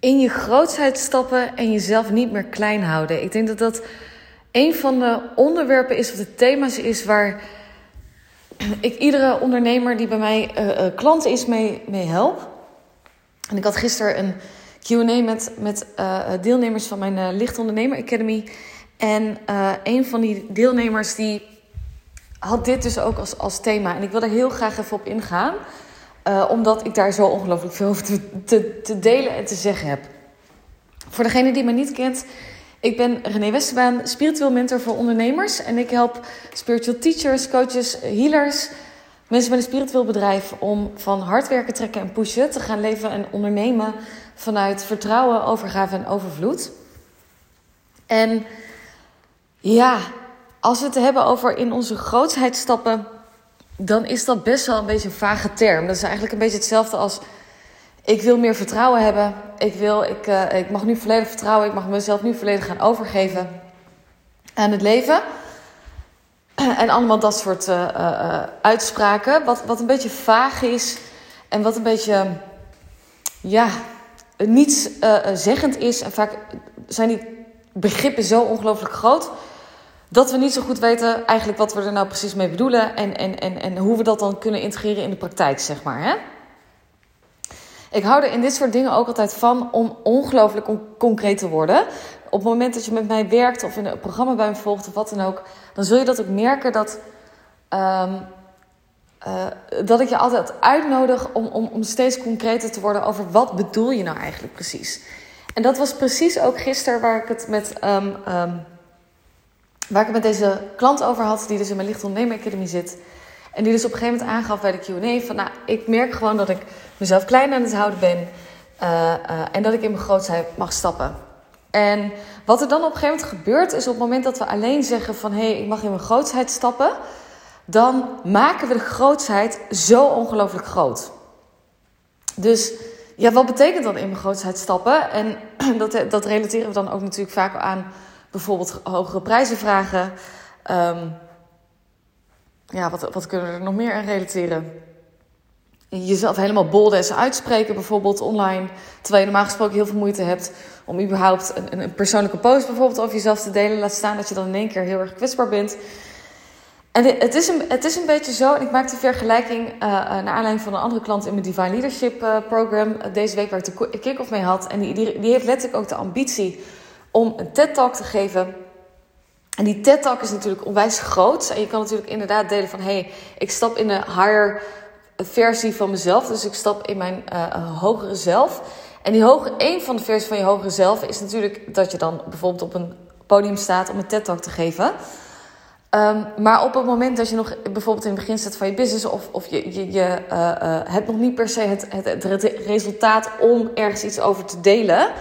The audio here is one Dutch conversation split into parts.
in je grootheid stappen en jezelf niet meer klein houden. Ik denk dat dat een van de onderwerpen is, of de thema's is waar ik iedere ondernemer die bij mij uh, klant is mee, mee help. En ik had gisteren een QA met, met uh, deelnemers van mijn Licht Ondernemer Academy. En een van die deelnemers die had dit dus ook als, als thema. En ik wil er heel graag even op ingaan. Omdat ik daar zo ongelooflijk veel over te, te, delen en te zeggen heb. Voor degene die me niet kent, ik ben René Westerbaan, spiritueel mentor voor ondernemers. En ik help spiritual teachers, coaches, healers, mensen met een spiritueel bedrijf om van hard werken, trekken en pushen te gaan leven en ondernemen vanuit vertrouwen, overgave en overvloed. En ja, als we het hebben over in onze grootsheid stappen, dan is dat best wel een beetje een vage term. Dat is eigenlijk een beetje hetzelfde als ik wil meer vertrouwen hebben. Ik, wil, ik, uh, ik mag nu volledig vertrouwen. Ik mag mezelf nu volledig gaan overgeven aan het leven. En allemaal dat soort uh, uh, uitspraken. Wat, wat een beetje vaag is. En wat een beetje, ja, niets zeggend is. En vaak zijn die begrippen zo ongelooflijk groot. Dat we niet zo goed weten eigenlijk wat we er nou precies mee bedoelen. En, en, en, en hoe we dat dan kunnen integreren in de praktijk, zeg maar. Hè? Ik hou er in dit soort dingen ook altijd van om ongelooflijk concreet te worden. Op het moment dat je met mij werkt of in een programma bij me volgt of wat dan ook, dan zul je dat ook merken dat, um, uh, dat ik je altijd uitnodig om, om, om steeds concreter te worden over wat bedoel je nou eigenlijk precies. En dat was precies ook gisteren waar ik het met, um, um, waar ik het met deze klant over had, die dus in mijn Licht Ondernemer Academy zit. En die dus op een gegeven moment aangaf bij de Q&A van... nou, ik merk gewoon dat ik mezelf klein aan het houden ben... Uh, uh, en dat ik in mijn grootheid mag stappen. En wat er dan op een gegeven moment gebeurt... is op het moment dat we alleen zeggen van... hé, hey, ik mag in mijn grootheid stappen... dan maken we de grootheid zo ongelooflijk groot. Dus ja, wat betekent dan in mijn grootheid stappen? En dat, dat relateren we dan ook natuurlijk vaak aan... bijvoorbeeld hogere prijzen vragen... Um, ja, wat, wat kunnen we er nog meer aan relateren? Jezelf helemaal boldes uitspreken, bijvoorbeeld online. Terwijl je normaal gesproken heel veel moeite hebt om überhaupt een, een persoonlijke post bijvoorbeeld over jezelf te delen. Laat staan dat je dan in één keer heel erg kwetsbaar bent. En het is een, het is een beetje zo, en ik maak die vergelijking uh, naar aanleiding van een andere klant in mijn Divine Leadership uh, Program deze week, waar ik de kick-off mee had. En die, die, die heeft letterlijk ook de ambitie om een TED-talk te geven en die TED-talk is natuurlijk onwijs groot. En je kan natuurlijk inderdaad delen van... hé, hey, ik stap in een higher versie van mezelf. Dus ik stap in mijn uh, hogere zelf. En die hoge, een van de versies van je hogere zelf... is natuurlijk dat je dan bijvoorbeeld op een podium staat... om een TED-talk te geven. Um, maar op het moment dat je nog bijvoorbeeld in het begin staat van je business... of, of je, je, je uh, hebt nog niet per se het, het, het resultaat om ergens iets over te delen...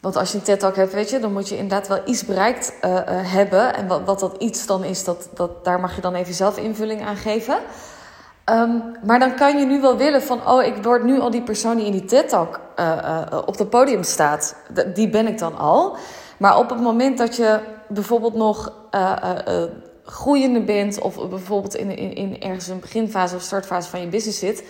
Want als je een TED-talk hebt, weet je, dan moet je inderdaad wel iets bereikt uh, uh, hebben. En wat, wat dat iets dan is, dat, dat, daar mag je dan even zelf invulling aan geven. Um, maar dan kan je nu wel willen van, oh, ik word nu al die persoon die in die TED-talk uh, op het podium staat. Die ben ik dan al. Maar op het moment dat je bijvoorbeeld nog groeiende bent... of bijvoorbeeld in, in, in ergens een beginfase of startfase van je business zit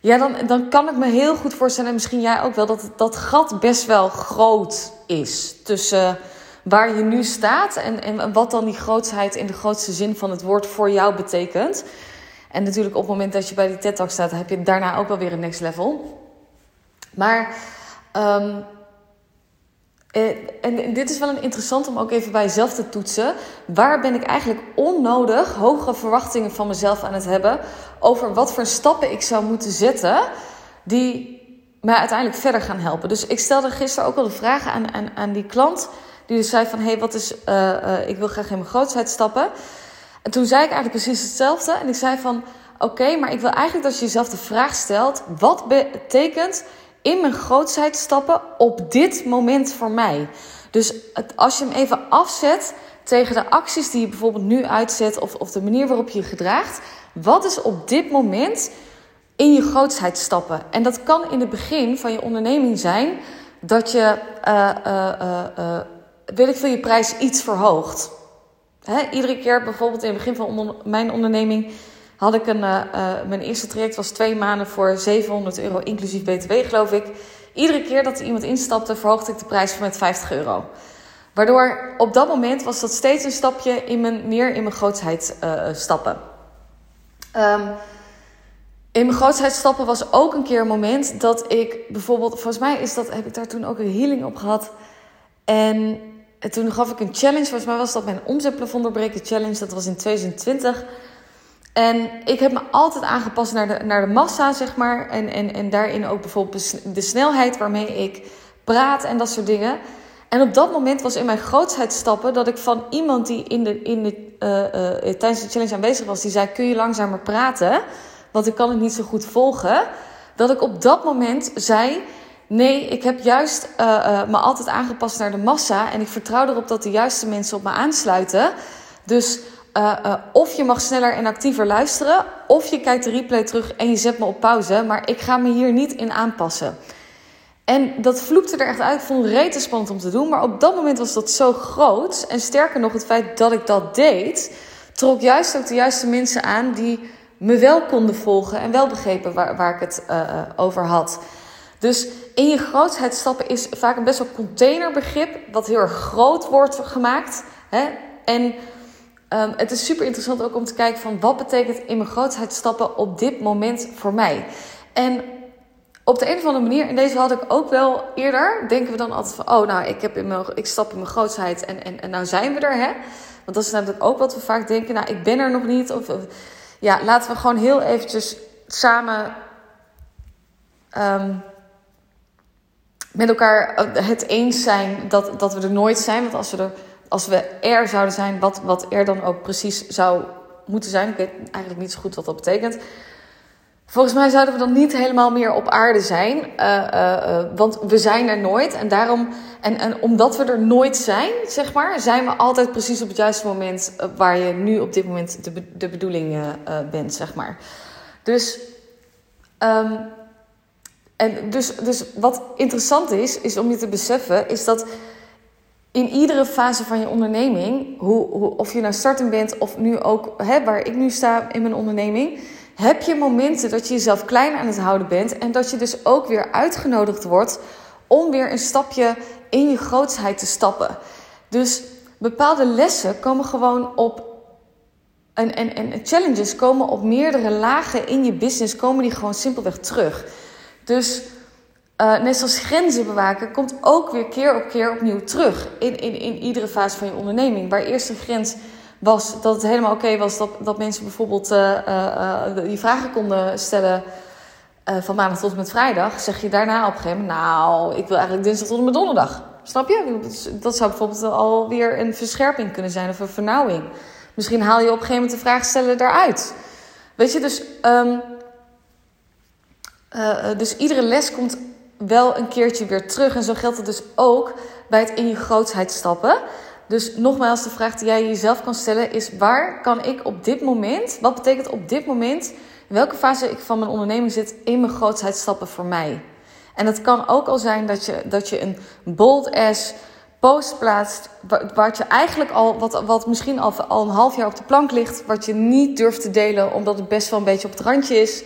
ja, dan, dan kan ik me heel goed voorstellen, en misschien jij ook wel, dat dat gat best wel groot is tussen waar je nu staat en, en wat dan die grootsheid in de grootste zin van het woord voor jou betekent. En natuurlijk op het moment dat je bij die TED Talk staat, heb je daarna ook wel weer een next level. Maar uh, en dit is wel een interessant om ook even bij jezelf te toetsen. Waar ben ik eigenlijk onnodig hoge verwachtingen van mezelf aan het hebben over wat voor stappen ik zou moeten zetten die mij uiteindelijk verder gaan helpen? Dus ik stelde gisteren ook al de vraag aan, aan, aan die klant die dus zei van hey, wat is, uh, uh, ik wil graag in mijn grootheid stappen. En toen zei ik eigenlijk precies hetzelfde en ik zei van oké, maar ik wil eigenlijk dat je jezelf de vraag stelt: wat betekent in mijn grootheid stappen op dit moment voor mij. Dus als je hem even afzet tegen de acties die je bijvoorbeeld nu uitzet of, of de manier waarop je je gedraagt, wat is op dit moment in je grootheid stappen? En dat kan in het begin van je onderneming zijn dat je, uh, uh, uh, weet ik veel, je prijs iets verhoogt. Iedere keer bijvoorbeeld in het begin van mijn onderneming had ik een, uh, mijn eerste traject was twee maanden voor 700 euro inclusief btw geloof ik. iedere keer dat er iemand instapte, verhoogde ik de prijs met 50 euro. Waardoor op dat moment was dat steeds een stapje in mijn, meer in mijn grootsheid uh, stappen. Um, in mijn grootsheid stappen was ook een keer een moment dat ik bijvoorbeeld, volgens mij is dat, heb ik daar toen ook een healing op gehad. En toen gaf ik een challenge, volgens mij was dat mijn omzetplafond challenge, dat was in 2020. En ik heb me altijd aangepast naar de, naar de massa, zeg maar. En, en, en daarin ook bijvoorbeeld de snelheid waarmee ik praat en dat soort dingen. En op dat moment was in mijn grootsheid stappen dat ik van iemand die in de, in de, uh, uh, tijdens de challenge aanwezig was, die zei: Kun je langzamer praten? Want ik kan het niet zo goed volgen. Dat ik op dat moment zei: Nee, ik heb juist me altijd aangepast naar de massa. En ik vertrouw erop dat de juiste mensen op me aansluiten. Dus of je mag sneller en actiever luisteren, of je kijkt de replay terug en je zet me op pauze. Maar ik ga me hier niet in aanpassen. En dat vloekte er echt uit. Ik vond het rete spannend om te doen. Maar op dat moment was dat zo groot. En sterker nog, het feit dat ik dat deed, trok juist ook de juiste mensen aan die me wel konden volgen en wel begrepen waar, waar ik het uh, over had. Dus in je grootheid stappen is vaak een best wel containerbegrip, wat heel erg groot wordt gemaakt. Hè? En um, het is super interessant ook om te kijken van wat betekent in mijn grootheid stappen op dit moment voor mij. En op de een of andere manier, en deze had ik ook wel eerder, denken we dan altijd van, oh nou, ik, heb in mijn, ik stap in mijn grootsheid en, en, en nou zijn we er, hè? Want dat is natuurlijk ook wat we vaak denken, nou, ik ben er nog niet. Of, ja, laten we gewoon heel eventjes samen um, met elkaar het eens zijn dat, dat we er nooit zijn. Want als we er, als we er zouden zijn, wat, wat er dan ook precies zou moeten zijn. Ik weet eigenlijk niet zo goed wat dat betekent. Volgens mij zouden we dan niet helemaal meer op aarde zijn. Uh, uh, want we zijn er nooit. En daarom, en, en omdat we er nooit zijn, zeg maar, zijn we altijd precies op het juiste moment waar je nu op dit moment de, de bedoeling bent, zeg maar. Dus, um, en dus, dus wat interessant is, is om je te beseffen, is dat in iedere fase van je onderneming, hoe, of je nou starting bent of nu ook, hè, waar ik nu sta in mijn onderneming heb je momenten dat je jezelf klein aan het houden bent en dat je dus ook weer uitgenodigd wordt om weer een stapje in je grootsheid te stappen. Dus bepaalde lessen komen gewoon op. En, en, en challenges komen op meerdere lagen in je business, komen die gewoon simpelweg terug. Dus uh, net zoals grenzen bewaken, komt ook weer keer op keer opnieuw terug in, in, in iedere fase van je onderneming. Waar eerst een grens was dat het helemaal oké was dat, dat mensen bijvoorbeeld uh, die vragen konden stellen van maandag tot en met vrijdag. Zeg je daarna op een gegeven moment, nou, ik wil eigenlijk dinsdag tot en met donderdag. Snap je? Dat zou bijvoorbeeld alweer een verscherping kunnen zijn of een vernauwing. Misschien haal je op een gegeven moment de vraag stellen daaruit. Weet je, dus, um, dus iedere les komt wel een keertje weer terug. En zo geldt het dus ook bij het in je grootsheid stappen. Dus nogmaals, de vraag die jij jezelf kan stellen is: waar kan ik op dit moment, wat betekent op dit moment, welke fase ik van mijn onderneming zit, in mijn grootheid stappen voor mij? En het kan ook al zijn dat je, dat je een bold ass post plaatst, waar, je eigenlijk al, wat, wat misschien al, al een half jaar op de plank ligt, wat je niet durft te delen omdat het best wel een beetje op het randje is,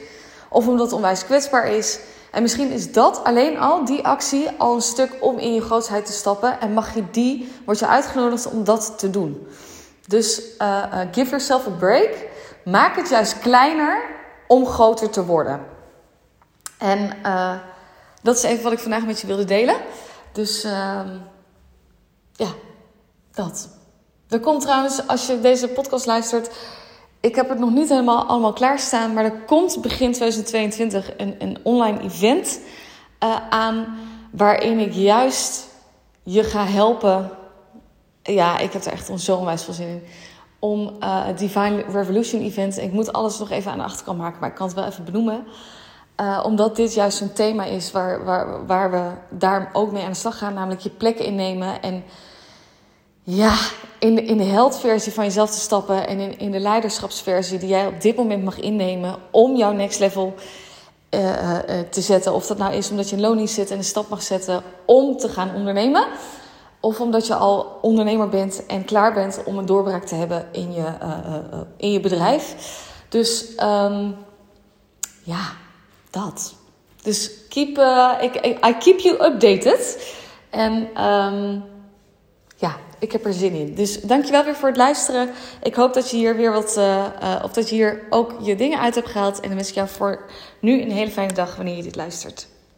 of omdat het onwijs kwetsbaar is. En misschien is dat alleen al, die actie, al een stuk om in je grootheid te stappen. En mag je die, word je uitgenodigd om dat te doen. Dus uh, uh, give yourself a break. Maak het juist kleiner om groter te worden. En uh, dat is even wat ik vandaag met je wilde delen. Dus ehm, ja, dat. Er komt trouwens, als je deze podcast luistert, ik heb het nog niet helemaal allemaal klaarstaan, maar er komt begin 2022 een, een online event uh, aan waarin ik juist je ga helpen. Ja, ik heb er echt zo onwijs veel zin in. Om uh, het Divine Revolution event. Ik moet alles nog even aan de achterkant maken, maar ik kan het wel even benoemen. Uh, omdat dit juist een thema is waar, waar, waar we daar ook mee aan de slag gaan. Namelijk je plek innemen en ja, in de, in de heldversie van jezelf te stappen en in, in de leiderschapsversie die jij op dit moment mag innemen om jouw next level uh, uh, te zetten. Of dat nou is omdat je in loning zit en een stap mag zetten om te gaan ondernemen. Of omdat je al ondernemer bent en klaar bent om een doorbraak te hebben in je, uh, in je bedrijf. Dus um, ja, dat. Dus keep, ik, I keep you updated. En um, ik heb er zin in. Dus dankjewel weer voor het luisteren. Ik hoop dat je hier weer wat, uh, uh, of dat je hier ook je dingen uit hebt gehaald. En dan wens ik jou voor nu een hele fijne dag wanneer je dit luistert.